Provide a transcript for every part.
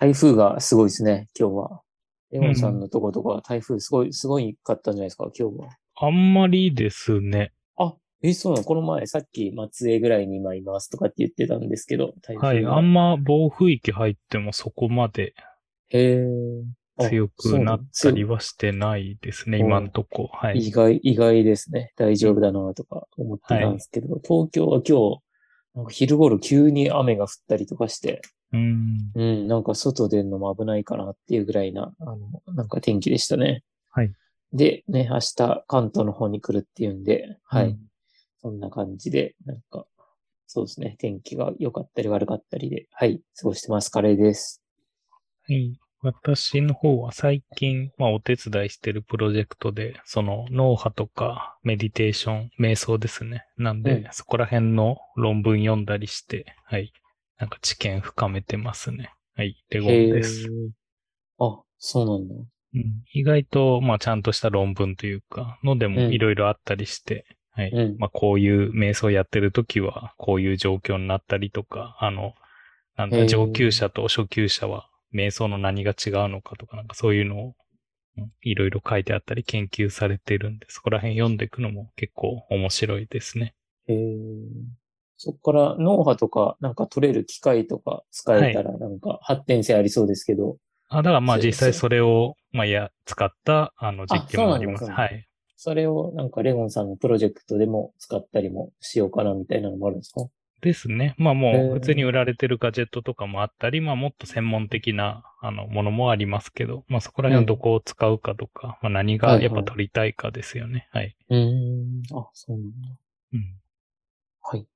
台風がすごいですね、今日は。レゴンさんのとことか台風すごい、すごいかったんじゃないですか、今日は。あんまりですね。あ、え、そうなの？この前、さっき松江ぐらいに今いますとかって言ってたんですけど、台はい。あんま暴風域入ってもそこまでへえ。あ強くなったりはしてないですね、そう今んとこ。はい。意外、意外ですね。大丈夫だなとか思ってたんですけど、東京は今日、なんか昼頃急に雨が降ったりとかして、うん。うん、なんか外出るのも危ないかなっていうぐらいな、あの、なんか天気でしたね。はい。で、ね、明日関東の方に来るっていうんで、はい。うんそんな感じで、なんか、そうですね。天気が良かったり悪かったりで、はい、過ごしてます。カレーです。はい。私の方は最近、まあ、お手伝いしてるプロジェクトで、その脳波とかメディテーション、瞑想ですね。なんで、うんそこら辺の論文読んだりして、はい。なんか知見深めてますね。はい。レゴンです。あ、そうなんだ。うん、意外と、まあ、ちゃんとした論文というか、のでもうんいろいろあったりして、はい。うんまあ、こういう瞑想やってるときは、こういう状況になったりとか、あの、なんだ、上級者と初級者は、瞑想の何が違うのかとか、なんかそういうのを、うんいろいろ書いてあったり研究されてるんで、そこら辺読んでいくのも結構面白いですね。へえ。そこから脳波とかなんか取れる機械とか使えたらなんか発展性ありそうですけど、あ、だからまあ実際それを、まあ、や、使った、あの、実験もあります。そうなんだはい。それをなんかレゴンさんのプロジェクトでも使ったりもしようかなみたいなのもあるんですか？ですね。まあへもーう普通に売られてるガジェットとかもあったり、まあもっと専門的なあのものもありますけど、まあそこら辺をどこを使うかとか、まあ何がやっぱ取りたいかですよね。はい。うーん。あ、そうなんだ。うん。はい。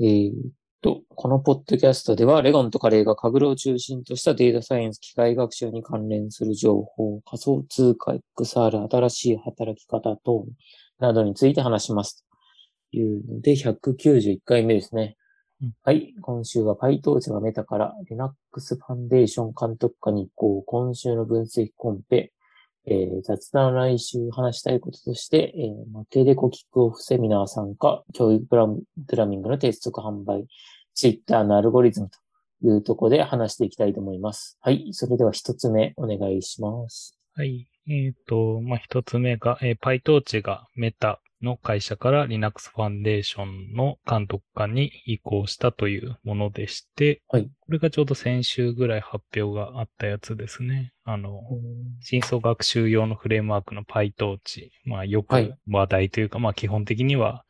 えーっと、このポッドキャストでは、レゴンとカレーがカグルを中心としたデータサイエンス、機械学習に関連する情報、仮想通貨、XR、新しい働き方等などについて話します。というので、191回目ですね。うんはい。今週は PyTorch がメタから Linux ファンデーション監督下に移行。今週の分析コンペ。えー雑談来週話したいこととして、えーまテレコキックオフセミナー参加、教育プラムプラミングの鉄則販売、ツイッターのアルゴリズムというところで話していきたいと思います。はい。それでは一つ目お願いします。はい。えっ、と、まあ一つ目が、えー、PyTorch がメタの会社から Linux ファンデーションの監督下に移行したというものでして、はい。これがちょうど先週ぐらい発表があったやつですね。あの、深層学習用のフレームワークの PyTorch。まあよくはい話題というか、まあ基本的には、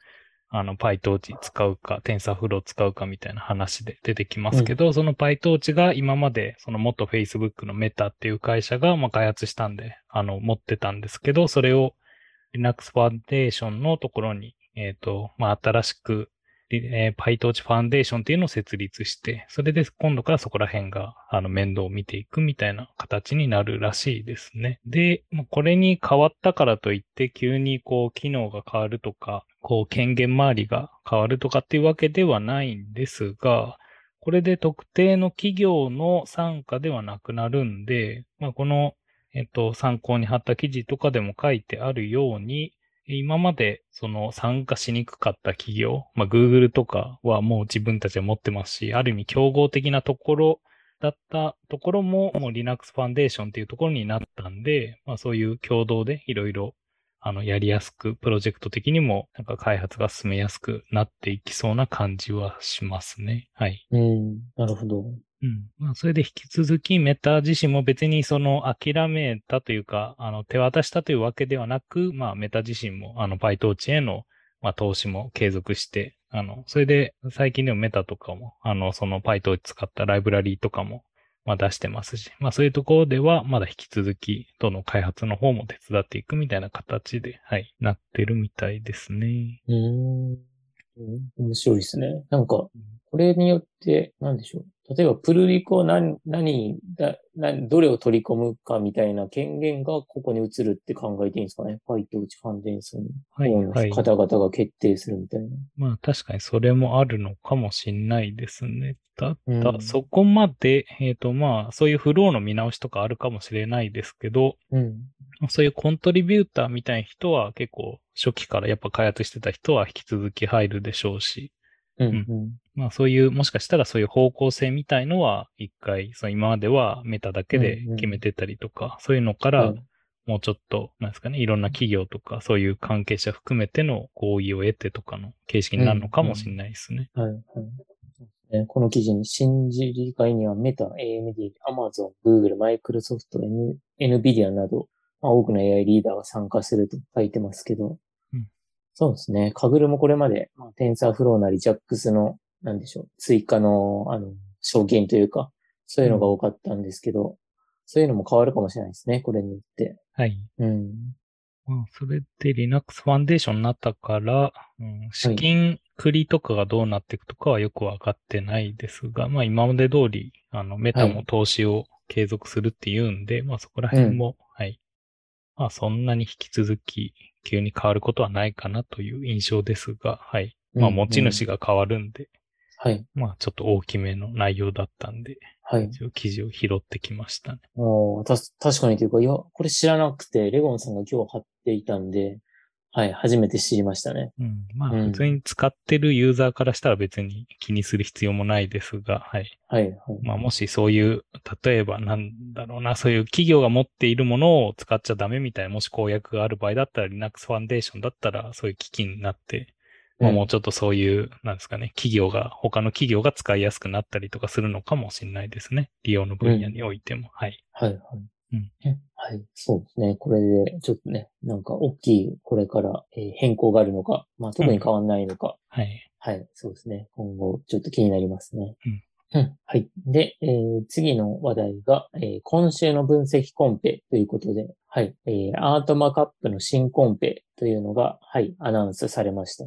あの PyTorch 使うか、TensorFlow 使うかみたいな話で出てきますけど、その PyTorch が今までその元 Facebook のメタっていう会社がまあ開発したんで、あの持ってたんですけど、それを Linux Foundation のところに、えっ、と、まあ新しくえー PyTorch Foundation っていうのを設立して、それで今度からそこら辺が、あの、面倒を見ていくみたいな形になるらしいですね。で、まあこれに変わったからといって、急にこう、機能が変わるとか、こう、権限周りが変わるとかっていうわけではないんですが、これで特定の企業の参加ではなくなるんで、まあ、この、えっと、参考に貼った記事とかでも書いてあるように、今までその参加しにくかった企業、まあ、Google とかはもう自分たちは持ってますし、ある意味競合的なところだったところももう Linux Foundation っていうところになったんで、まあ、そういう共同でいろいろあのやりやすく、プロジェクト的にもなんか開発が進めやすくなっていきそうな感じはしますね。はい。うん。なるほど。うん。まあ、それで引き続きメタ自身も別にその諦めたというか、あの、手渡したというわけではなく、まあ、メタ自身も、あの、PyTorch への、まあ、投資も継続して、あの、それで最近でもメタとかも、あの、その PyTorch 使ったライブラリーとかも、まあ、出してますし、まあ、そういうところでは、まだ引き続き、どの開発の方も手伝っていくみたいな形で、はい、なってるみたいですね。うーん。うん面白いですね。なんか、これによって、なんでしょう。例えば、プルリコ何、何だ、何、どれを取り込むかみたいな権限がここに移るって考えていいんですかね？ファイト打ちファンデンはい、はい。の方々が決定するみたいな。まあ確かにそれもあるのかもしんないですね。ただ、うんそこまで、えっ、とまあそういうフローの見直しとかあるかもしれないですけど、うん。そういうコントリビューターみたいな人は結構初期からやっぱ開発してた人は引き続き入るでしょうし、うん。うん。まあそういう、もしかしたらそういう方向性みたいのは、一回、その今まではメタだけで決めてたりとか、そういうのからはい、もうちょっと、なんですかね、いろんな企業とか、そういう関係者含めての合意を得てとかの形式になるのかもしれないですね。はい、はい。ね。この記事に、新自理会にはメタ、AMD、Amazon、Google、Microsoft、NVIDIA など、まあ、多くの AI リーダーが参加すると書いてますけど、うん。そうですね。カグルもこれまで、まあ、TensorFlow なり JAX の、なんでしょう、追加の、あの、証券というか、そういうのが多かったんですけど、そういうのも変わるかもしれないですね、これによって。はい。うん。まあ、それで Linux ファンデーションになったから、うん、資金繰りとかがどうなっていくとかはよくわかってないですが、まあ今まで通り、あの、メタも投資を継続するっていうんで、まあそこら辺も、はい。まあそんなに引き続き急に変わることはないかなという印象ですが、はい。まあうん持ち主が変わるんで、はい。まあちょっと大きめの内容だったんで、はい。記事を拾ってきましたね。おーた、確かにというか、いや、これ知らなくて、レゴンさんが今日貼っていたんで、はい、初めて知りましたね。うん。まあうん普通に使ってるユーザーからしたら別に気にする必要もないですが、はい。はい、はい。まあもしそういう、例えばなんだろうな、そういう企業が持っているものを使っちゃダメみたいな、もし公約がある場合だったら Linux ファンデーションだったらそういう機器になって、まあうんもうちょっとそういう、なんですかね、企業が、他の企業が使いやすくなったりとかするのかもしれないですね。利用の分野においても。はい。はい、はい。うんはい、そうですね。これで、ちょっとね、なんか大きい、これから、えー変更があるのか、まあ特に変わんないのか、はい。はい、そうですね。今後、ちょっと気になりますね。うん。うん。はい。で、えー次の話題が、えー今週の分析コンペということで、はい。えーアートマカップの新コンペというのが、はい、アナウンスされました。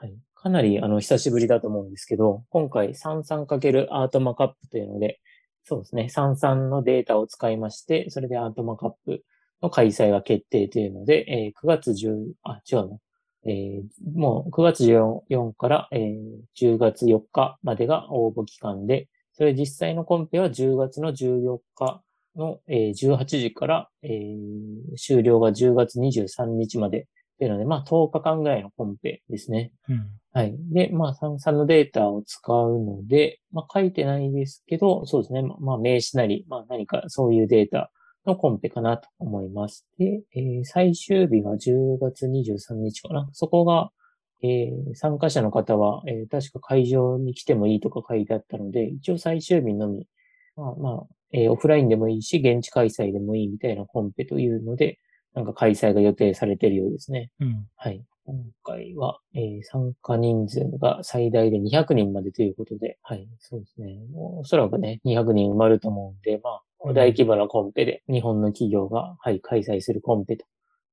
はい。かなり、あの、久しぶりだと思うんですけど、今回、33× アートマカップというので、そうですね、33のデータを使いまして、それでアートマカップの開催が決定というので、えー9月10、あ、違うな。えーもう9月14から、えー10月4日までが応募期間で、それ実際のコンペは10月の14日の、えー18時から、えー終了が10月23日までというので、まあ10日間ぐらいのコンペですね。うん。はい。で、まあ、三々のデータを使うので、まあ、書いてないですけど、そうですね。まあまあ、名詞なり、まあ、何かそういうデータのコンペかなと思います。で、えー最終日が10月23日かな。そこが、えー参加者の方は、えー確か会場に来てもいいとか書いてあったので、一応最終日のみ、まあまあ、えーオフラインでもいいし、現地開催でもいいみたいなコンペというので、なんか開催が予定されているようですね。うん。はい。今回は、えー参加人数が最大で200人までということで、はい。そうですね。おそらくね、200人埋まると思うんで、まあ、大規模なコンペで、日本の企業が、はい、開催するコンペと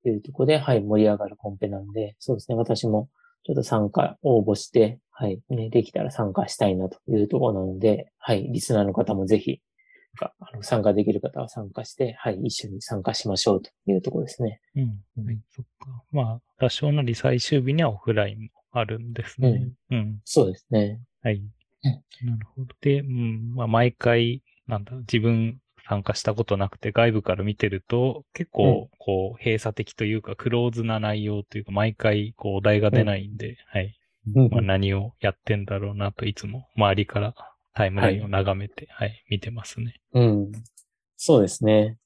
いうところで、はい、盛り上がるコンペなんで、そうですね。私も、ちょっと参加、応募して、はい、ね、できたら参加したいなというところなので、はい、リスナーの方もぜひ、があの参加できる方は参加して、はい、一緒に参加しましょうというところですね。うん。はい。そっか。まあ、多少なり最終日にはオフラインもあるんですね。うん。そうですね。はい。なるほど。で、うん、まあ、毎回、なんだ、自分参加したことなくて外部から見てると、結構、こう、閉鎖的というか、クローズな内容というか、毎回、こう、お題が出ないんで、はい。まあ、何をやってんだろうなといつも周りからタイムラインを眺めて、はい、見てますね。うん。そうですね。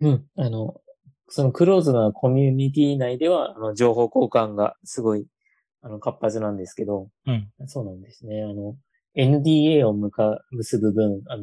うん。うん。あの、そのクローズなコミュニティ内では、あの、情報交換がすごい、あの、活発なんですけど、うん。そうなんですね。あの、NDA をむか結ぶ分、あの、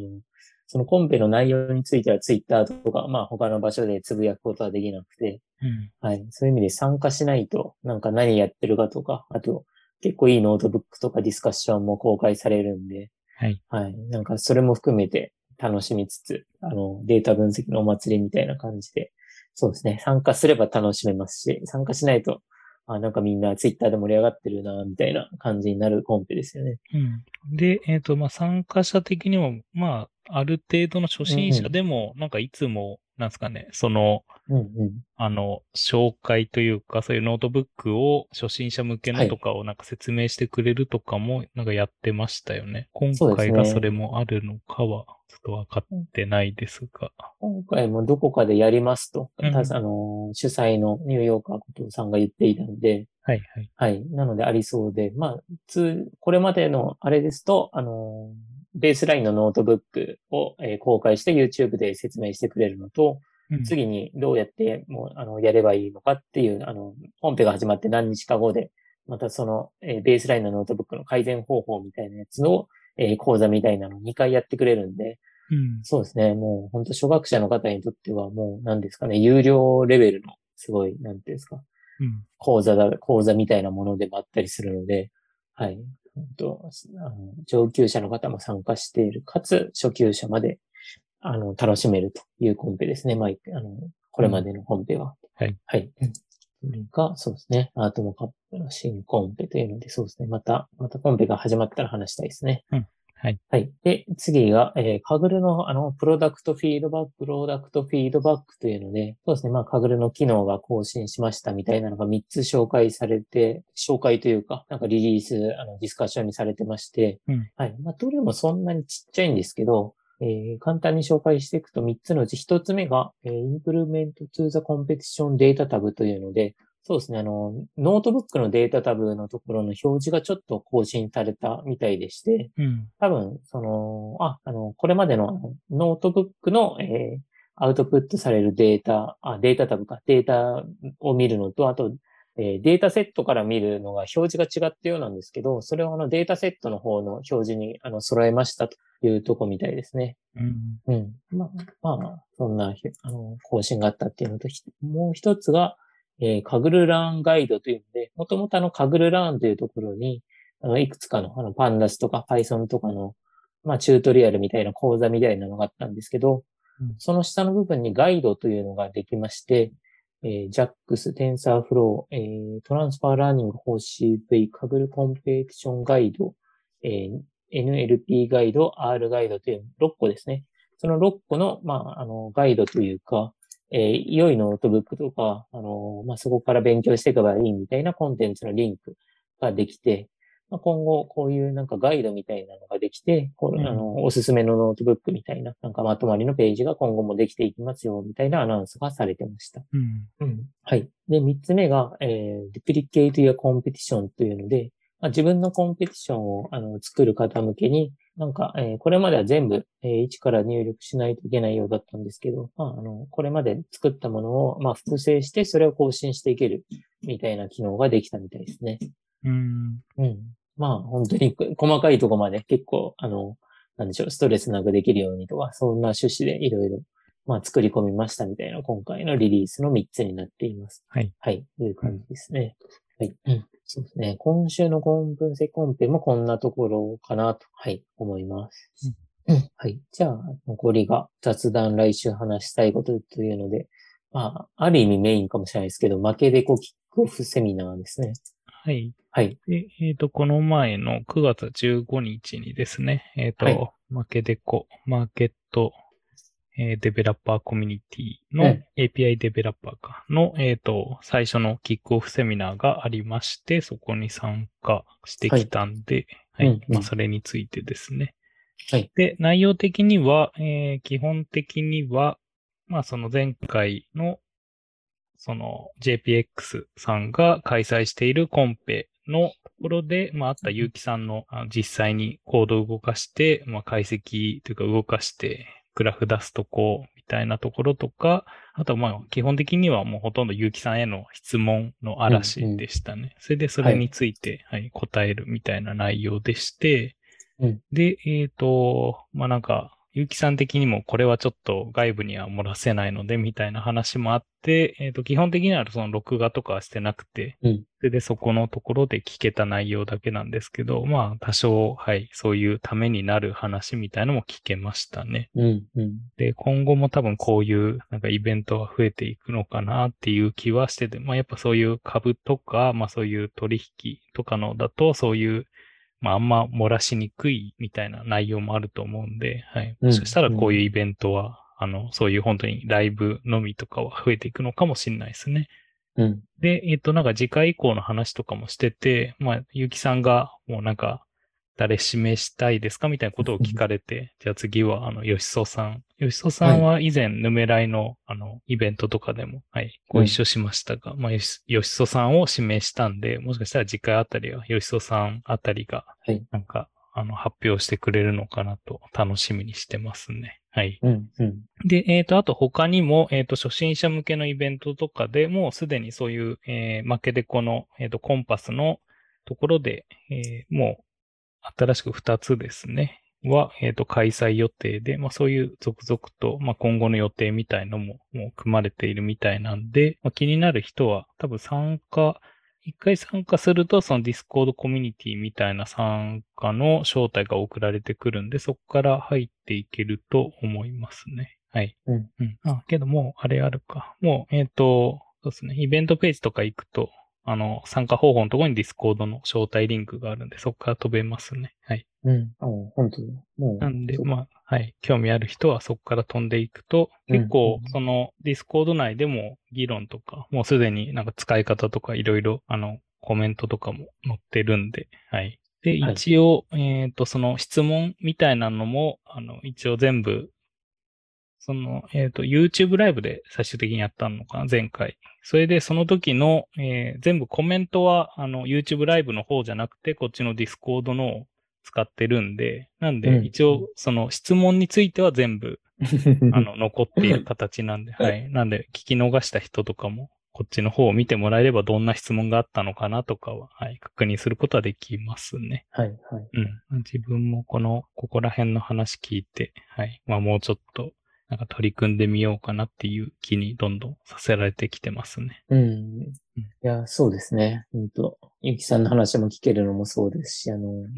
そのコンペの内容についてはツイッターとか、まあ他の場所でつぶやくことはできなくて、うん。はい。そういう意味で参加しないと、なんか何やってるかとか、あと、結構いいノートブックとかディスカッションも公開されるんで、はい。はい。なんかそれも含めて楽しみつつ、あの、データ分析のお祭りみたいな感じで、そうですね。参加すれば楽しめますし、参加しないと、あ、なんかみんなツイッターで盛り上がってるな、みたいな感じになるコンペですよね。うん。で、えっ、と、まあ、参加者的にも、まあ、ある程度の初心者でも、なんかいつも、なんですかね、その、うんうん。あの、紹介というか、そういうノートブックを初心者向けのとかをなんか説明してくれるとかもなんかやってましたよね。今そうですね回がそれもあるのかはちょっとわかってないですが。今回もどこかでやりますと、うんたあの、主催のニューヨーカーことさんが言っていたので、はいはい。はい。なのでありそうで、まあ、通、これまでのあれですと、あの、ベースラインのノートブックを、えー公開して YouTube で説明してくれるのと、うん次にどうやってもう、あの、やればいいのかっていう、あの、本編が始まって何日か後で、またその、えーベースラインのノートブックの改善方法みたいなやつの、えー講座みたいなのを2回やってくれるんで、うん。そうですね。もう本当初学者の方にとってはもう何ですかね、有料レベルのすごい、なんていうんですか、うん。講座だ、講座みたいなものでもあったりするので、はい。本当あの上級者の方も参加している、かつ初級者まで、あの、楽しめるというコンペですね。まあ、あの、これまでのコンペは。はい。はい。それが、そうですね。アートモカップの新コンペというので、そうですね。また、またコンペが始まったら話したいですね。はい。はい。で、次が、えー、カグルの、あの、プロダクトフィードバック、プロダクトフィードバックというので、そうですね。まあ、カグルの機能が更新しましたみたいなのが3つ紹介されて、紹介というか、なんかリリース、あの、ディスカッションにされてまして、うんはい。まあ、どれもそんなにちっちゃいんですけど、えー簡単に紹介していくと3つのうち1つ目が、えー、 Improvement to the Competition Data Tab というので、そうですね。あの、ノートブックのデータタブのところの表示がちょっと更新されたみたいでして、うん。多分、その、あ、あの、これまでのノートブックの、えーアウトプットされるデータ、あ、データタブか、データを見るのと、あと、えーデータセットから見るのが表示が違ったようなんですけど、それをあのデータセットの方の表示にあの揃えましたというとこみたいですね。うん。うん。まあ、まあ、そんな、ひあの、更新があったっていうのと、ひもう一つが、えーカグルラーンガイドというので、もともとあの、カグルラーンというところに、あの、いくつかの、あの、パンダスとか Python とかの、まあ、チュートリアルみたいな講座みたいなのがあったんですけど、うんその下の部分にガイドというのができまして、えー、JAX、TensorFlow、えー、トランスファーラーニング、4CV、カグルコンペティションガイド、えー NLP ガイド、R ガイドという6個ですね。その6個の、まあ、あの、ガイドというか、えー良いノートブックとか、あの、まあ、そこから勉強していけばいいみたいなコンテンツのリンクができて、まあ、今後、こういうなんかガイドみたいなのができて、こううんあの、おすすめのノートブックみたいな、なんかまとまりのページが今後もできていきますよ、みたいなアナウンスがされてました。うん。うん。はい。で、三つ目が、えー、duplicate your competition というので、まあ、自分のコンペティションをあの作る方向けに、なんか、えーこれまでは全部、えー一から入力しないといけないようだったんですけど、まあ、あの、これまで作ったものを、まあ、複製して、それを更新していける、みたいな機能ができたみたいですね。うん。うん。まあ、本当にこ細かいとこまで結構、あの、なんでしょう、ストレスなくできるようにとか、そんな趣旨でいろいろ、まあ、作り込みましたみたいな、今回のリリースの3つになっています。はい。はい、いう感じですね。はい。うん。そうですね。今週のコン分析コンペもこんなところかなと、はい、思います。うん。はい。じゃあ、残りが雑談来週話したいことというので、まあ、ある意味メインかもしれないですけど、負けでこキックオフセミナーですね。はい。はい。で、えっ、と、この前の9月15日にですね、えっ、と、はいマケデコ、マーケット、えーデベロッパーコミュニティのうん API デベロッパーか。の、えっ、と、最初のキックオフセミナーがありまして、そこに参加してきたんで、はい。まあ、それについてですね。はい。で、内容的には、えー基本的には、まあ、その前回の、その JPX さんが開催しているコンペのところで、まあ、あった結城さんのあ実際にコードを動かして、まあ、解析というか動かして、グラフ出すとこみたいなところとか、あとまあ基本的にはもうほとんど結城さんへの質問の嵐でしたね。それでそれについて、はい、答えるみたいな内容でして、うん。で、えっ、と、まあなんか、結城さん的にもこれはちょっと外部には漏らせないので、みたいな話もあって、えっ、と、基本的にはその録画とかはしてなくて、うんそれでそこのところで聞けた内容だけなんですけど、まあ多少、はい、そういうためになる話みたいのも聞けましたね。うん、うん。で、今後も多分こういうなんかイベントが増えていくのかなっていう気はしてて、まあやっぱそういう株とか、まあそういう取引とかのだと、そういう、まああんま漏らしにくいみたいな内容もあると思うんで、はい。うんもしかしたらこういうイベントはあの、そういう本当にライブのみとかは増えていくのかもしれないですね。うん。で、えっ、と、なんか次回以降の話とかもしてて、まあ、ゆきさんがもうなんか、誰指名したいですか？みたいなことを聞かれて、じゃあ次は、あの、吉曽さん。吉曽さんは以前、ヌメライの、あの、イベントとかでも、はい、ご一緒しましたが、まあ、よし吉曽さんを指名したんで、もしかしたら次回あたりは、吉曽さんあたりがはい、なんか、あの、発表してくれるのかなと楽しみにしてますね。はい。うん。うん。で、えっ、と、あと他にも、えっ、と、初心者向けのイベントとかでもうすでにそういう、えー、負けでこの、えっ、と、コンパスのところで、えーもう、新しく2つですね、は、えっ、と、開催予定で、まあそういう続々と、まあ今後の予定みたいのも、もう組まれているみたいなんで、まあ、気になる人は多分参加、一回参加すると、そのディスコードコミュニティみたいな参加の招待が送られてくるんで、そこから入っていけると思いますね。はい。うん。うん。あ、けどもう、あれあるか。もう、えっ、と、そうですね。イベントページとか行くと、あの、参加方法のところにディスコードの招待リンクがあるんで、そこから飛べますね。はい。うん。あ、本当だ。もう。なんで、まあ、はい。興味ある人はそこから飛んでいくと、うん結構う、んその、ディスコード内でも議論とか、もうすでになんか使い方とかいろいろ、あの、コメントとかも載ってるんで、はい。で、はい一応、えっ、と、その質問みたいなのも、あの、一応全部、その、えっ、と、YouTube ライブで最終的にやったのかな、前回。それで、その時の、えー全部コメントは、あの、YouTube ライブの方じゃなくて、こっちの Discord のを使ってるんで、なんで、うん一応、その質問については全部、あの、残っている形なんで、はい。なんで、聞き逃した人とかも、こっちの方を見てもらえればどんな質問があったのかなとかは、はい、確認することはできますね。はい、はい。うん。自分もこの、ここら辺の話聞いて、はい。まあもうちょっと、なんか取り組んでみようかなっていう気にどんどんさせられてきてますね。うん。いや、そうですね。本当ゆきさんの話も聞けるのもそうですし、あの、うん。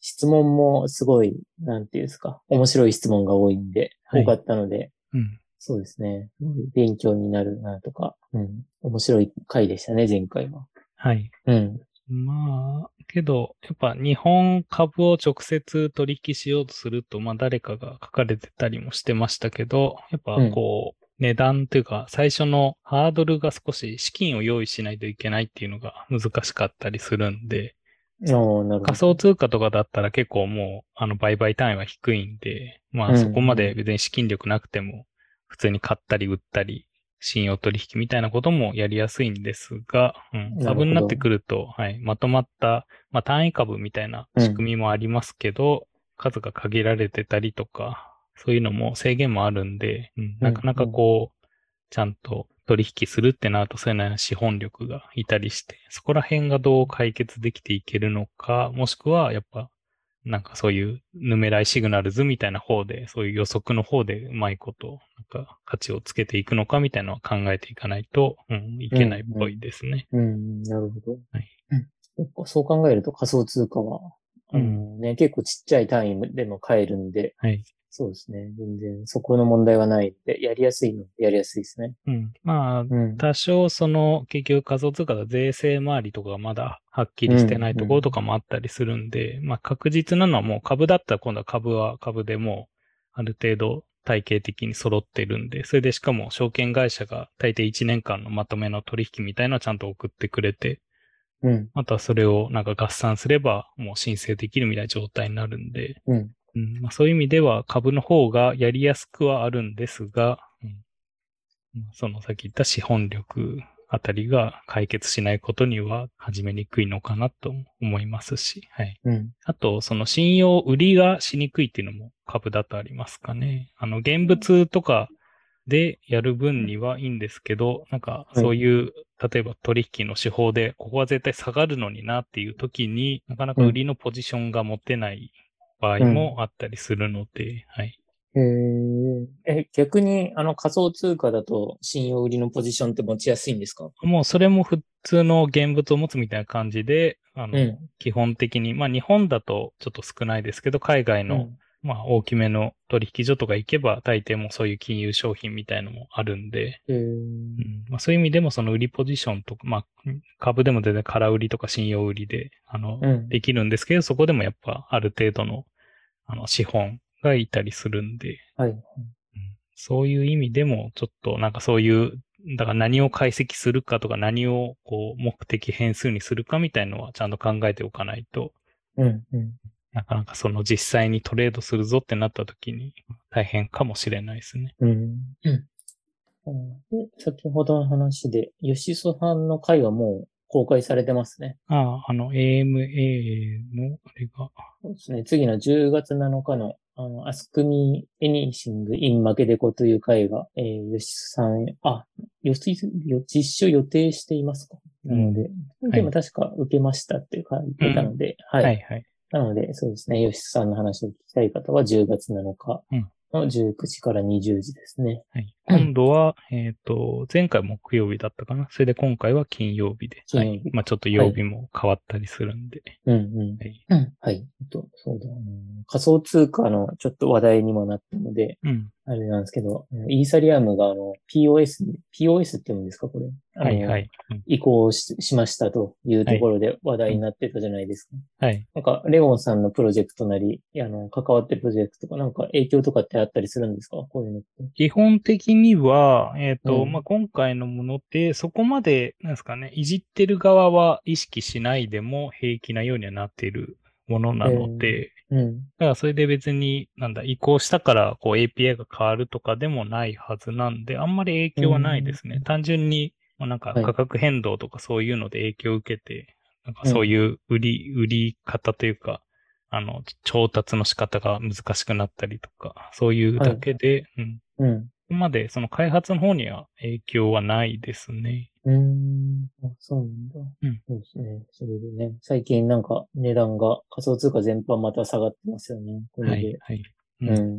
質問もすごい、なんていうんですか、面白い質問が多いんで、はい多かったので、うん。そうですね。勉強になるなとか、うん。面白い回でしたね、前回は。はい。うん。まあ、けど、やっぱ日本株を直接取引しようとすると、まあ誰かが書かれてたりもしてましたけど、やっぱこう、値段というか、最初のハードルが少し資金を用意しないといけないっていうのが難しかったりするんで。仮想通貨とかだったら結構もう、あの、売買単位は低いんで、まうんあそこまで別に資金力なくても、普通に買ったり売ったり、信用取引みたいなこともやりやすいんですが、うん、になってくると、はい、まとまった、まあ単位株みたいな仕組みもありますけど、数が限られてたりとか、そういうのも制限もあるんで、うん、なかなかこう、ちゃんと取引するってなると、そういうような資本力がいたりして、そこら辺がどう解決できていけるのか、もしくは、やっぱ、なんかそういうヌメライシグナルズみたいな方で、そういう予測の方でうまいこと、なんか価値をつけていくのかみたいなのは考えていかないと、うん、いけないっぽいですね。うん、なるほど。はいうんそう考えると仮想通貨は、あのね、結構ちっちゃい単位でも買えるんで、はい。そうですね。全然そこの問題はないんで、やりやすいのでやりやすいですね。うん。まあ、うん。多少その、結局仮想通貨の税制周りとかがまだはっきりしてないところとかもあったりするんで、まあ確実なのはもう株だったら今度は株は株でもうある程度体系的に揃ってるんで、それでしかも証券会社が大抵1年間のまとめの取引みたいなのをちゃんと送ってくれて、うん。あとはそれをなんか合算すればもう申請できるみたいな状態になるんで、うん。うんまあ、そういう意味では株の方がやりやすくはあるんですが、うんまあそのさっき言った資本力あたりが解決しないことには始めにくいのかなと思いますし、はい。うん。あと、その信用売りがしにくいっていうのも株だとありますかね。あの、現物とかでやる分にはいいんですけど、なんかそういう、例えば取引の手法で、ここは絶対下がるのになっていう時になかなか売りのポジションが持てない場合もあったりするので、はい。へーえ、逆に、あの仮想通貨だと信用売りのポジションって持ちやすいんですか？もうそれも普通の現物を持つみたいな感じで、あの、うん。基本的に、まあ日本だとちょっと少ないですけど、海外の、まあ大きめの取引所とか行けば、大抵もうそういう金融商品みたいのもあるんで、うん。まあ、そういう意味でもその売りポジションとか、まあ株でも全然空売りとか信用売りで、あの、うんできるんですけど、そこでもやっぱある程度の、あの、資本がいたりするんで、はい。そういう意味でも、ちょっとなんかそういう、だから何を解析するかとか何をこう目的変数にするかみたいのはちゃんと考えておかないと、うん、うん。なかなかその実際にトレードするぞってなった時に大変かもしれないですね。うん。うんで先ほどの話で、吉須さんの回はもう公開されてますね。ああ、あの AMA の、あれが、そうですね。次の10月7日の、あの、Ask Me Anything in 負けでこという回が、えー、吉須さん、あ、吉須、よ実証予定していますか？なので、いでも確か受けましたって書いてたので、はい。はいはい。なので、そうですね。吉須さんの話を聞きたい方は10月7日の19時から20時ですね。はい、今度は、えっ、と、前回木曜日だったかな？それで今回は金曜日で。はい。まあちょっと曜日も変わったりするんで。うんうん。はい。うん。はい。えっと、そうだ、あの仮想通貨のちょっと話題にもなったので、うん。あれなんですけど、イーサリアムがあの、POS に、POS って言うんですか、これ。はいはい。うん移行ししましたというところで話題になってたじゃないですか。はい。なんか、レオンさんのプロジェクトなり、あの、関わってるプロジェクトとか、なんか影響とかってあったりするんですかこういうのって。基本的には、えっ、と、うんまあ、今回のものって、そこまで、なんですかね、いじってる側は意識しないでも平気なようにはなっているものなので、うん。だからそれで別に、なんだ、移行したから、こう API が変わるとかでもないはずなんで、あんまり影響はないですね。うん単純に、まあ、なんかはい価格変動とかそういうので影響を受けて、なんかそういう売り、売り方というか、あの、調達の仕方が難しくなったりとか、そういうだけで、うん。うん。まで、その開発の方には影響はないですね。うーん。あ、そうなんだ。うんそうですね。それでね、最近なんか値段が仮想通貨全般また下がってますよね。これで。はい、はい。う。うんん。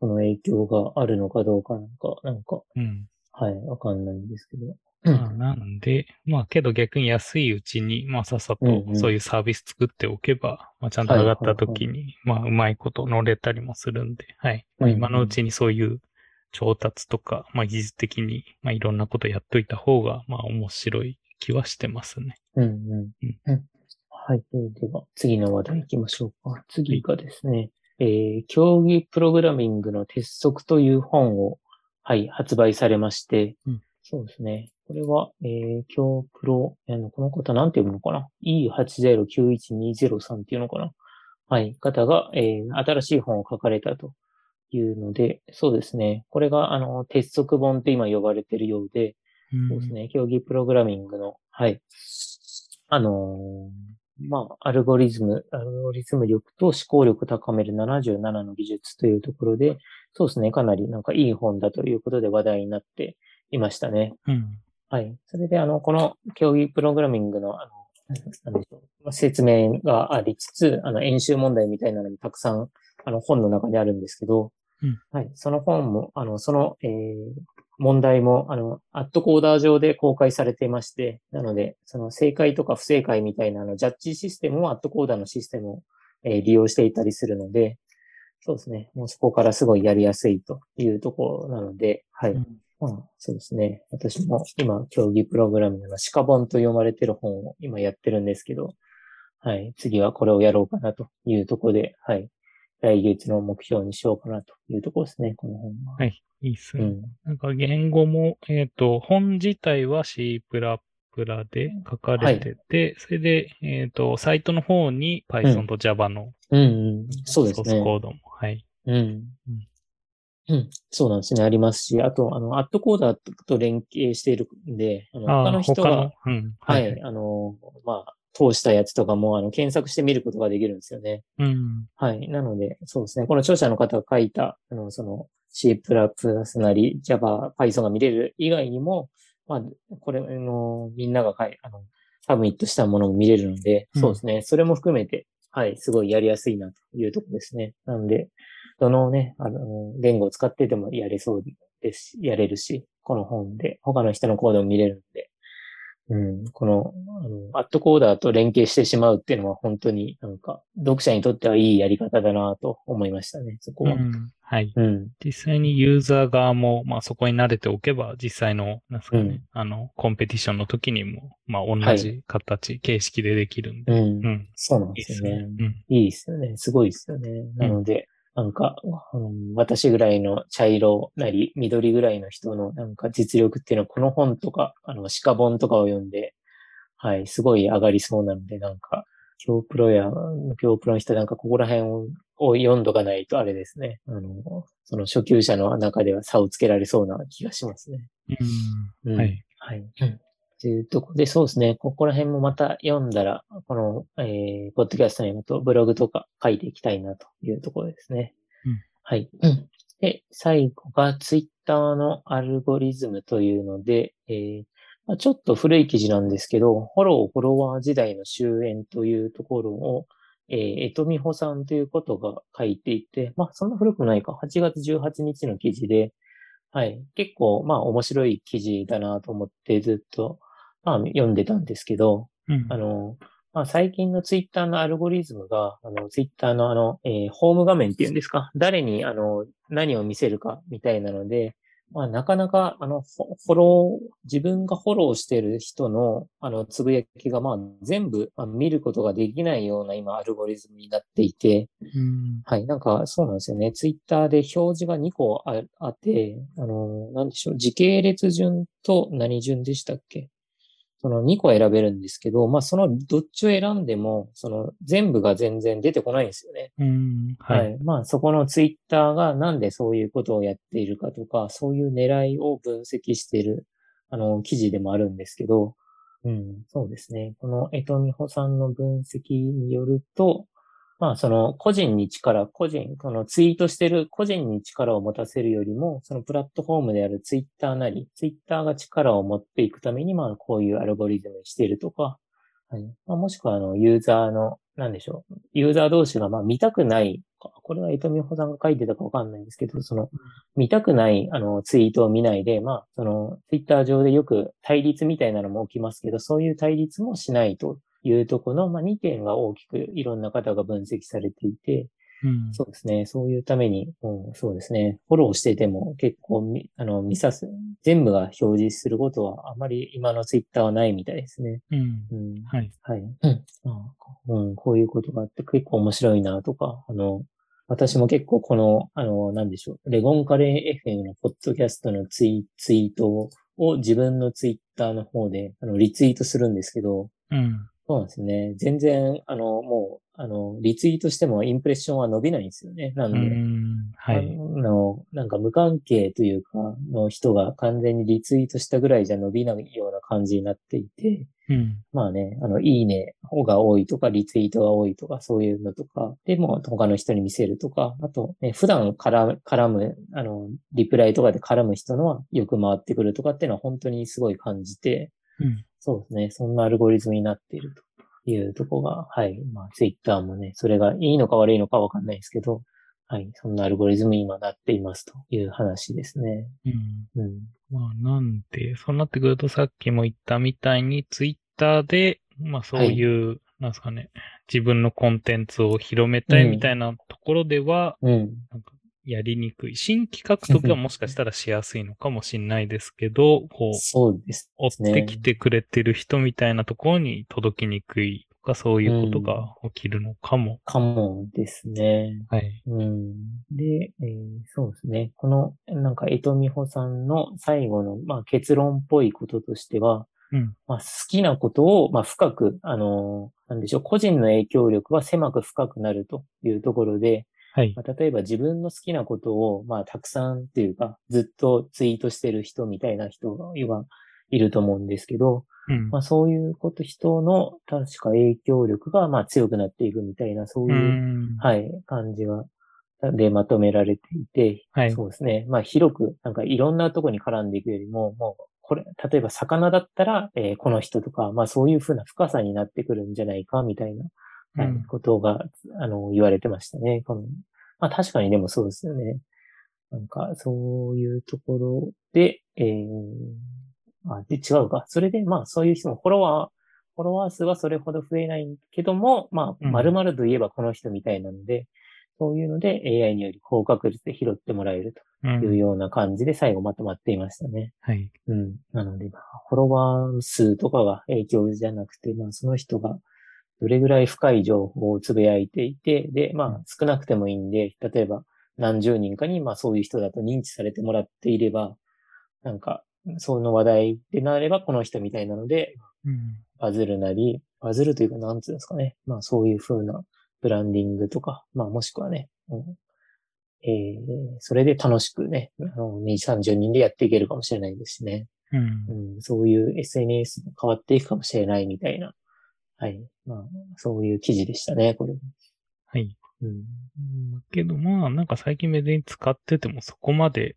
この影響があるのかどうかなんか、なんか、うん。はい、わかんないんですけど。まあ、なんで、まあ、けど逆に安いうちに、まあ、さっさとうんうんそういうサービス作っておけば、まあ、ちゃんと上がった時に、まあ、うまいこと乗れたりもするんで、はい。まあ、うんうん今のうちにそういう調達とか、まあ、技術的に、まあ、いろんなことやっといた方が、まあ、面白い気はしてますね。うんうん。うんはい。では、次の話題行きましょうか。次がですね、えー、競技プログラミングの鉄則という本を、はい、発売されまして、うんそうですね。これは、えー、京プロ、あの、この方なんて読むのかな ?E8091203 っていうのかな？はい、方が、えー、新しい本を書かれたというので、そうですね。これが、あの、鉄則本って今呼ばれてるようで、そうですね。競技プログラミングの、はい。あのーまあ、アルゴリズム、アルゴリズム力と思考力を高める77の技術というところで、そうですね。かなりなんかいい本だということで話題になっていましたね。うん。はい。それで、あの、この競技プログラミングの、あの、なんでしょう。まあ説明がありつつ、あの、演習問題みたいなのもたくさん、あの、本の中にあるんですけど、うんはい。その本も、あの、その、えー問題も、あの、アットコーダー上で公開されていまして、なので、その正解とか不正解みたいなあのジャッジシステムをアットコーダーのシステムを、えー利用していたりするので、そうですね。もうそこからすごいやりやすいというところなので、はい。うんまあ、そうですね。私も今、競技プログラミングの鹿本と読まれてる本を今やってるんですけど、はい。次はこれをやろうかなというところで、はい。来月の目標にしようかなというところですね、この本は。はい。いいっすね。うん。なんか言語も、えっ、と、本自体は C++ で書かれてて、それで、えっ、と、サイトの方に Python と Java のうん、うん。そうですソースね。コードも、はい。うん。うん。そうなんですね。ありますし、あと、あの、アットコーダーと連携しているんで、あの他の人がうん。はい、あの、まあ、通したやつとかも、あの、検索して見ることができるんですよね。うん。はい。なので、そうですね。この著者の方が書いた、あの、その C++ なり Java、Python が見れる以外にも、まあ、これ、あの、みんなが書い、あの、サブミットしたものも見れるので、うんそうですね。それも含めて、はい、すごいやりやすいなというところですね。なので、どのね、あの、言語を使ってでもやれそうですし、やれるし、この本で他の人のコードも見れるので、うん、この、あの、アットコーダーと連携してしまうっていうのは本当になんか、読者にとってはいいやり方だなと思いましたね、そこは。うん。はい。うん。実際にユーザー側も、まあそこに慣れておけば、実際の、なんですかね、うんあの、コンペティションの時にも、まあ同はじ形、形式でできるんで。うん。うん。そうなんいいでよね。ですすね。うん。いいですよね。すごいですよね。なので、なんか、あの私ぐらいの茶色なり緑ぐらいの人のなんか実力っていうのはこの本とか、あの、鹿本とかを読んで、はい、すごい上がりそうなので、なんか、京プロや、京プロの人なんかここら辺をを読んどかないとあれですね。あの、その初級者の中では差をつけられそうな気がしますね。うん。はい。はい。うん。というとこで、そうですね。ここら辺もまた読んだら、この、えー、ポッドキャストにもとブログとか書いていきたいなというところですね。うん。はい。うん。で、最後がツイッターのアルゴリズムというので、えーまあ、ちょっと古い記事なんですけど、フォロー、フォロワー時代の終焉というところを、えー、えとみほさんということが書いていて、まあ、そんな古くないか。8月18日の記事で、はい。結構、まあ、面白い記事だなと思ってずっと、まあ、読んでたんですけど、うん、あの、まあ、最近のツイッターのアルゴリズムが、あの、ツイッターのあの、えー、ホーム画面っていうんですか？誰に、あの、何を見せるかみたいなので、まあ、なかなか、あの、フォロー、自分がフォローしている人の、あの、つぶやきが、まあ、全部、まあ、見ることができないような、今、アルゴリズムになっていて、うん、はい、なんか、そうなんですよね。ツイッターで表示が2個ああって、あの、なんでしょう、時系列順と何順でしたっけ？その2個選べるんですけど、まあそのどっちを選んでも、その全部が全然出てこないんですよね。うん、はい、はい。まあそこのツイッターがなんでそういうことをやっているかとか、そういう狙いを分析している、あの、記事でもあるんですけど、うん、そうですね。この江戸美穂さんの分析によると、まあ、その個人に力、個人、このツイートしてる個人に力を持たせるよりも、そのプラットフォームであるツイッターなり、ツイッターが力を持っていくために、まあ、こういうアルゴリズムにしているとか、はい。まあ、もしくは、あの、ユーザーの、なんでしょう。ユーザー同士が、まあ、見たくない、これは伊藤美穂さんが書いてたかわかんないんですけど、その、見たくない、あの、ツイートを見ないで、まあ、その、ツイッター上でよく対立みたいなのも起きますけど、そういう対立もしないというとこの、まあ、2点が大きくいろんな方が分析されていて、うん、そうですね。そういうために、うん、そうですね。フォローしてても結構あの、見さす、全部が表示することはあまり今のツイッターはないみたいですね。うん。うん、はい。はい。うん。うん、こういうことがあって結構面白いなとか、あの、私も結構この、あの、なんでしょう。レゴンカレー FM のポッドキャストのツイツイートを自分のツイッターの方で、あの、リツイートするんですけど、うん。そうなんですね。全然、あの、もう、あの、リツイートしてもインプレッションは伸びないんですよね。なんで、んはい。あの、なんか無関係というか、の人が完全にリツイートしたぐらいじゃ伸びないような感じになっていて、うん、まあね、あの、いいねが多いとか、リツイートが多いとか、そういうのとか、でも他の人に見せるとか、あと、ね、普段絡絡む、あの、リプライとかで絡む人のはよく回ってくるとかっていうのは本当にすごい感じて、うん、そうですね。そんなアルゴリズムになっていると。いうとこが、はい。まあ、ツイッターもね、それがいいのか悪いのかわかんないですけど、はい。そんなアルゴリズムに今なっていますという話ですね。うん。うん。まあ、なんで、そうなってくるとさっきも言ったみたいに、ツイッターで、まあそういう、はい、なんですかね、自分のコンテンツを広めたいみたいなところでは、うん、なんかやりにくい。新規獲得はもしかしたらしやすいのかもしれないですけど、こう、そうですね。追ってきてくれてる人みたいなところに届きにくいとか、そういうことが起きるのかも。かもですね。はい。うん。で、えー、そうですね。この、なんか、江戸美穂さんの最後の、まあ、結論っぽいこととしては、うん、まあ、好きなことを、まあ、深く、あのー、なんでしょう、個人の影響力は狭く深くなるというところで、はい。まあ、例えば自分の好きなことを、まあ、たくさんっていうか、ずっとツイートしてる人みたいな人がいると思うんですけど、うん、まあ、そういうこと、人の確か影響力が、まあ、強くなっていくみたいな、そういう、はい、感じが、でまとめられていて、はい、そうですね。まあ、広く、なんかいろんなとこに絡んでいくよりも、もう、これ、例えば魚だったら、えー、この人とか、まあそういうふうな深さになってくるんじゃないか、みたいな、はい、ことが、あの、言われてましたね。このまあ確かにでもそうですよね。なんか、そういうところで、えー、あ、で、違うか。それで、まあそういう人もフォロワー、フォロワー数はそれほど増えないけども、まあ、丸々といえばこの人みたいなので、うん、そういうので AI により高確率で拾ってもらえるというような感じで最後まとまっていましたね。はい。うん。なので、まあ、フォロワー数とかが影響じゃなくて、まあその人がどれぐらい深い情報をつぶやいていて、で、まあ少なくてもいいんで、例えば何十人かに、まあそういう人だと認知されてもらっていれば、なんか、その話題でなればこの人みたいなので、うん。バズるなり、バズるというか、なんつうんですかね。まあそういう風なブランディングとか、まあもしくはね、うんえー、それで楽しくね、あの、2、30人でやっていけるかもしれないですしね。うんう。ん、そういう SNS も変わっていくかもしれないみたいな。はい。まあ、そういう記事でしたね、これ。はい。うん。うんけどまあ、なんか最近別に使っててもそこまで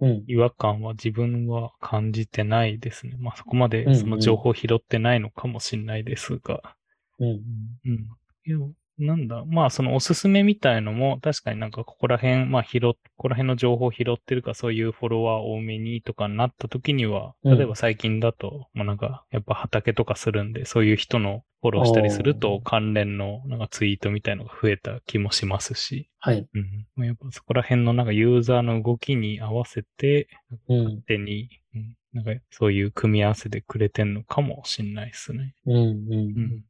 うん。違和感は自分は感じてないですね。まあそこまうんうんでその情報を拾ってないのかもしれないですが。うん。うん。いや、なんだ、まあそのおすすめみたいのも確かになんかここら辺、まあ拾っ、ここら辺の情報を拾ってるかそういうフォロワー多めにとかなった時には、うん例えば最近だと、まあなんかやっぱ畑とかするんで、そういう人のフォローしたりすると関連のなんかツイートみたいのが増えた気もしますし。はい。うん。まあやっぱそこら辺のなんかユーザーの動きに合わせて、うん。勝手に、うん、なんかそういう組み合わせてくれてんのかもしんないですね。うん。うん。まあ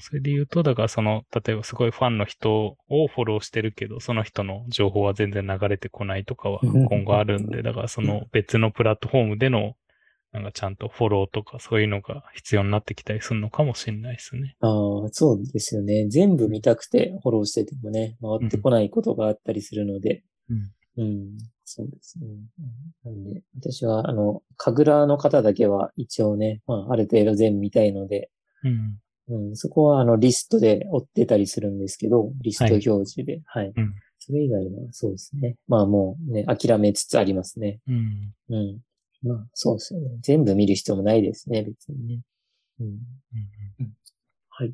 それで言うと、だからその、例えばすごいファンの人をフォローしてるけど、その人の情報は全然流れてこないとかはうん今後あるんで、だからその別のプラットフォームでの、なんかちゃんとフォローとかそういうのが必要になってきたりするのかもしれないですね。ああ、そうですよね。全部見たくてフォローしててもね、回ってこないことがあったりするので。うん。うん。そうですね。うんなんで、私は、あの、神楽の方だけは一応ね、まあ、ある程度全部見たいので、うん。うん、そこはあのリストで追ってたりするんですけど、リスト表示で。はい。うん。それ以外はそうですね。まあもうね、諦めつつありますね。うん。うん。まあそうですよね。全部見る必要もないですね、別にね。うん。うんはい。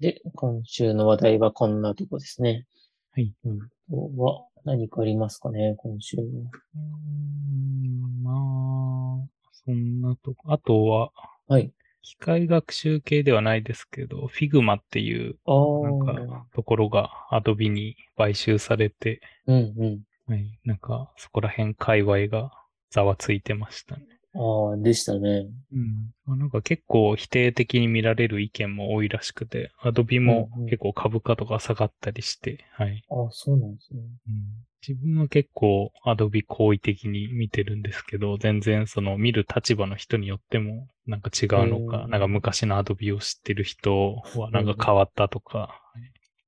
で、今週の話題はこんなとこですね。はい。うん。今日は何かありますかね、今週は。うーんまあ、そんなとこ。あとは、はい。機械学習系ではないですけど、Figma っていう。なんかところが Adobe に買収されて、うんうん。はい、なんかそこら辺界隈がざわついてましたね。ああ、でしたね。うん。まあなんか結構否定的に見られる意見も多いらしくて、Adobe もうんうん結構株価とか下がったりして、はい。ああ、そうなんですね。うん自分は結構 Adobe 好意的に見てるんですけど、全然その見る立場の人によってもなんか違うのか、うんなんか昔の Adobe を知ってる人はなんか変わったとか、は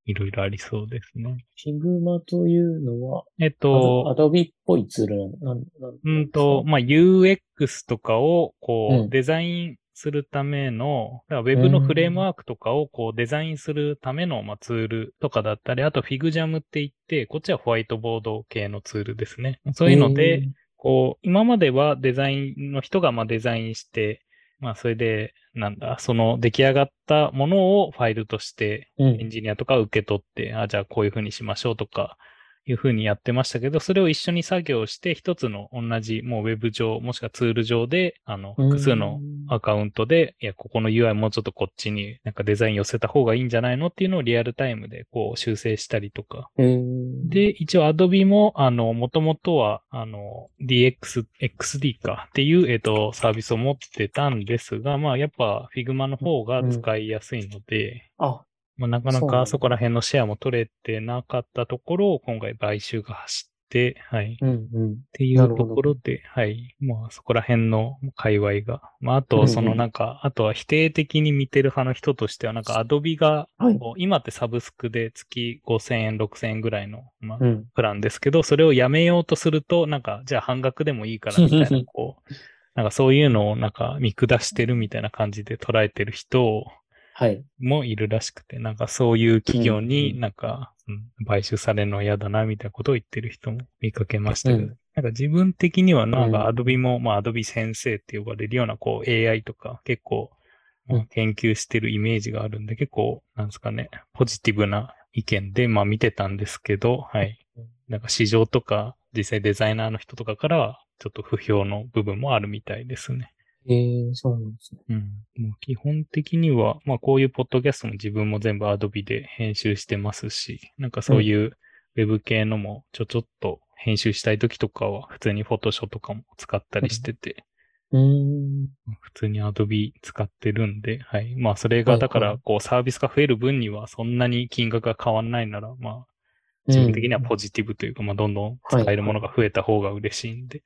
いいろいろありそうですね。Figma というのは、えっアドと、Adobe っぽいツールなんうんと、まあ、UX とかをこうデザインするための、だから Web のフレームワークとかをこうデザインするためのまあツールとかだったり、あと FigJam って言って、こっちはホワイトボード系のツールですね。そういうので、、こう、今まではデザインの人がまあデザインして、まあそれで、なんだ、その出来上がったものをファイルとしてエンジニアとか受け取って、あ、じゃあこういうふうにしましょうとか、いうふうにやってましたけど、それを一緒に作業して、一つの同じ、もうウェブ上、もしくはツール上で、あの、複数のアカウントで、いや、ここの UI もうちょっとこっちになんかデザイン寄せた方がいいんじゃないの？っていうのをリアルタイムでこう修正したりとか。えーで、一応 Adobe も、あの、もともとは、あの、DX、XD か。っていう、えっ、と、サービスを持ってたんですが、まあ、やっぱ Figma の方が使いやすいので、あ、まあ、なかなかそこら辺のシェアも取れてなかったところを今回買収が走って、はい。うんうん。っていうところで、はい。まあ、そこら辺の界隈が。まあ、あと、うんうんそのなんか、あとは否定的に見てる派の人としては、なんか、アドビが、はい。今ってサブスクで月5000円、6000円ぐらいの、まあう、ん。プランですけど、それをやめようとすると、なんか、じゃあ半額でもいいからみたいな、こう、なんかそういうのをなんか見下してるみたいな感じで捉えてる人はい。もいるらしくて、なんかそういう企業うんうにん。なんか、うん買収されるの嫌だなみたいなことを言ってる人も見かけましたけど、うん。なんか自分的にはなん。うんか Adobe も、まあ Adobe 先生って呼ばれるようなこう AI とか結構、研究してるイメージがあるんで、結構、なんですかね、ポジティブな意見で、まあ見てたんですけど、はい。うん。なんか市場とか、実際デザイナーの人とかからは、ちょっと不評の部分もあるみたいですね。えー、そうなんですね。うん。もう基本的には、まあこういうポッドキャストも自分も全部 Adobe で編集してますし、なんかそういうウェブ系のもちょちょっと編集したい時とかは普通に Photoshop とかも使ったりしてて、うーん。普通に Adobe 使ってるんで、はい。まあ、それはいがだからはい、こう、サービスが増える分には、そんなに金額が変わらないなら、まあ、自分的にはポジティブというか、まあ、どんどん使えるものが増えた方が嬉しいんで。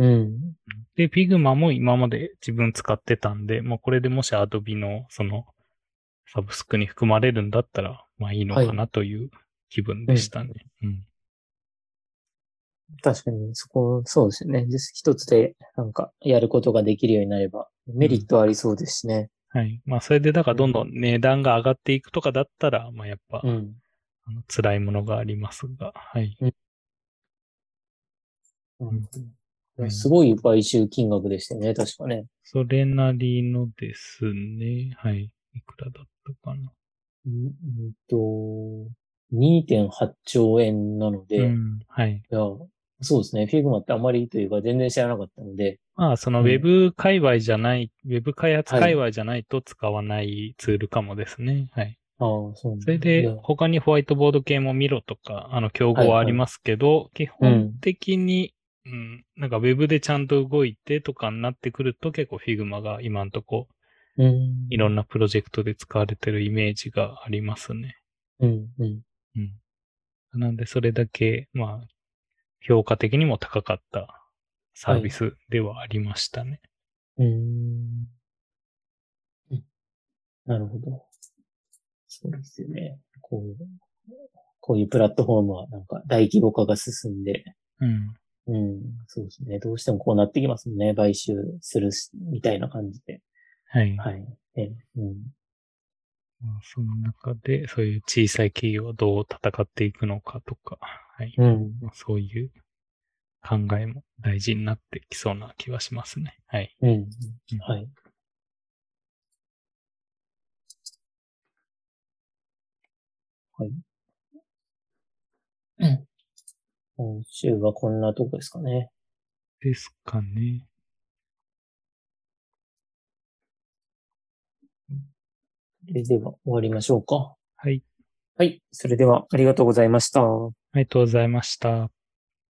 うん。で、Figma も今まで自分使ってたんで、まあ、これでもし Adobe の、その、サブスクに含まれるんだったら、まあいいのかなという気分でしたね。うん。確かに、そこ、そうですよね。一つで、なんか、やることができるようになれば、メリットありそうですしね。はい。まあ、それで、だからどんどん値段が上がっていくとかだったら、まあ、やっぱ、うん。あの辛いものがありますが、はい。うんうんすごい買収金額でしたよね、確かね。それなりのですね。はい。いくらだったかな。うんうんと、2.8兆円なので、いうん。はい。や、そうですね。フィグマってあまりというか全然知らなかったので、まあ、そのうんウェブ界隈じゃない、ウェブ開発はい界隈じゃないと使わないツールかもですね。はい。ああ、そうなんだそれで他にホワイトボード系も見ろとか、あの、競合はありますけど、基本的に、うん、なんかウェブでちゃんと動いてとかになってくると結構 Figma が今んとこうん。いろんなプロジェクトで使われてるイメージがありますね。うん、うん。うん。なんでそれだけ、まあ、評価的にも高かったサービスではありましたね。うーん。うんなるほど。そうですよね。こう、こういうプラットフォームはなんか大規模化が進んで、うん。うん、そうですね。どうしてもこうなってきますもんね。買収するしみたいな感じで。はい。はい。えうん。まあ、その中で、そういう小さい企業はどう戦っていくのかとか、はい。うん。まあそういう考えも大事になってきそうな気はしますね。はい。うん。うんはい。はい。うん。今週はこんなとこですかね。ですかね。それでは終わりましょうか。はい。はい。それではありがとうございました。ありがとうございました。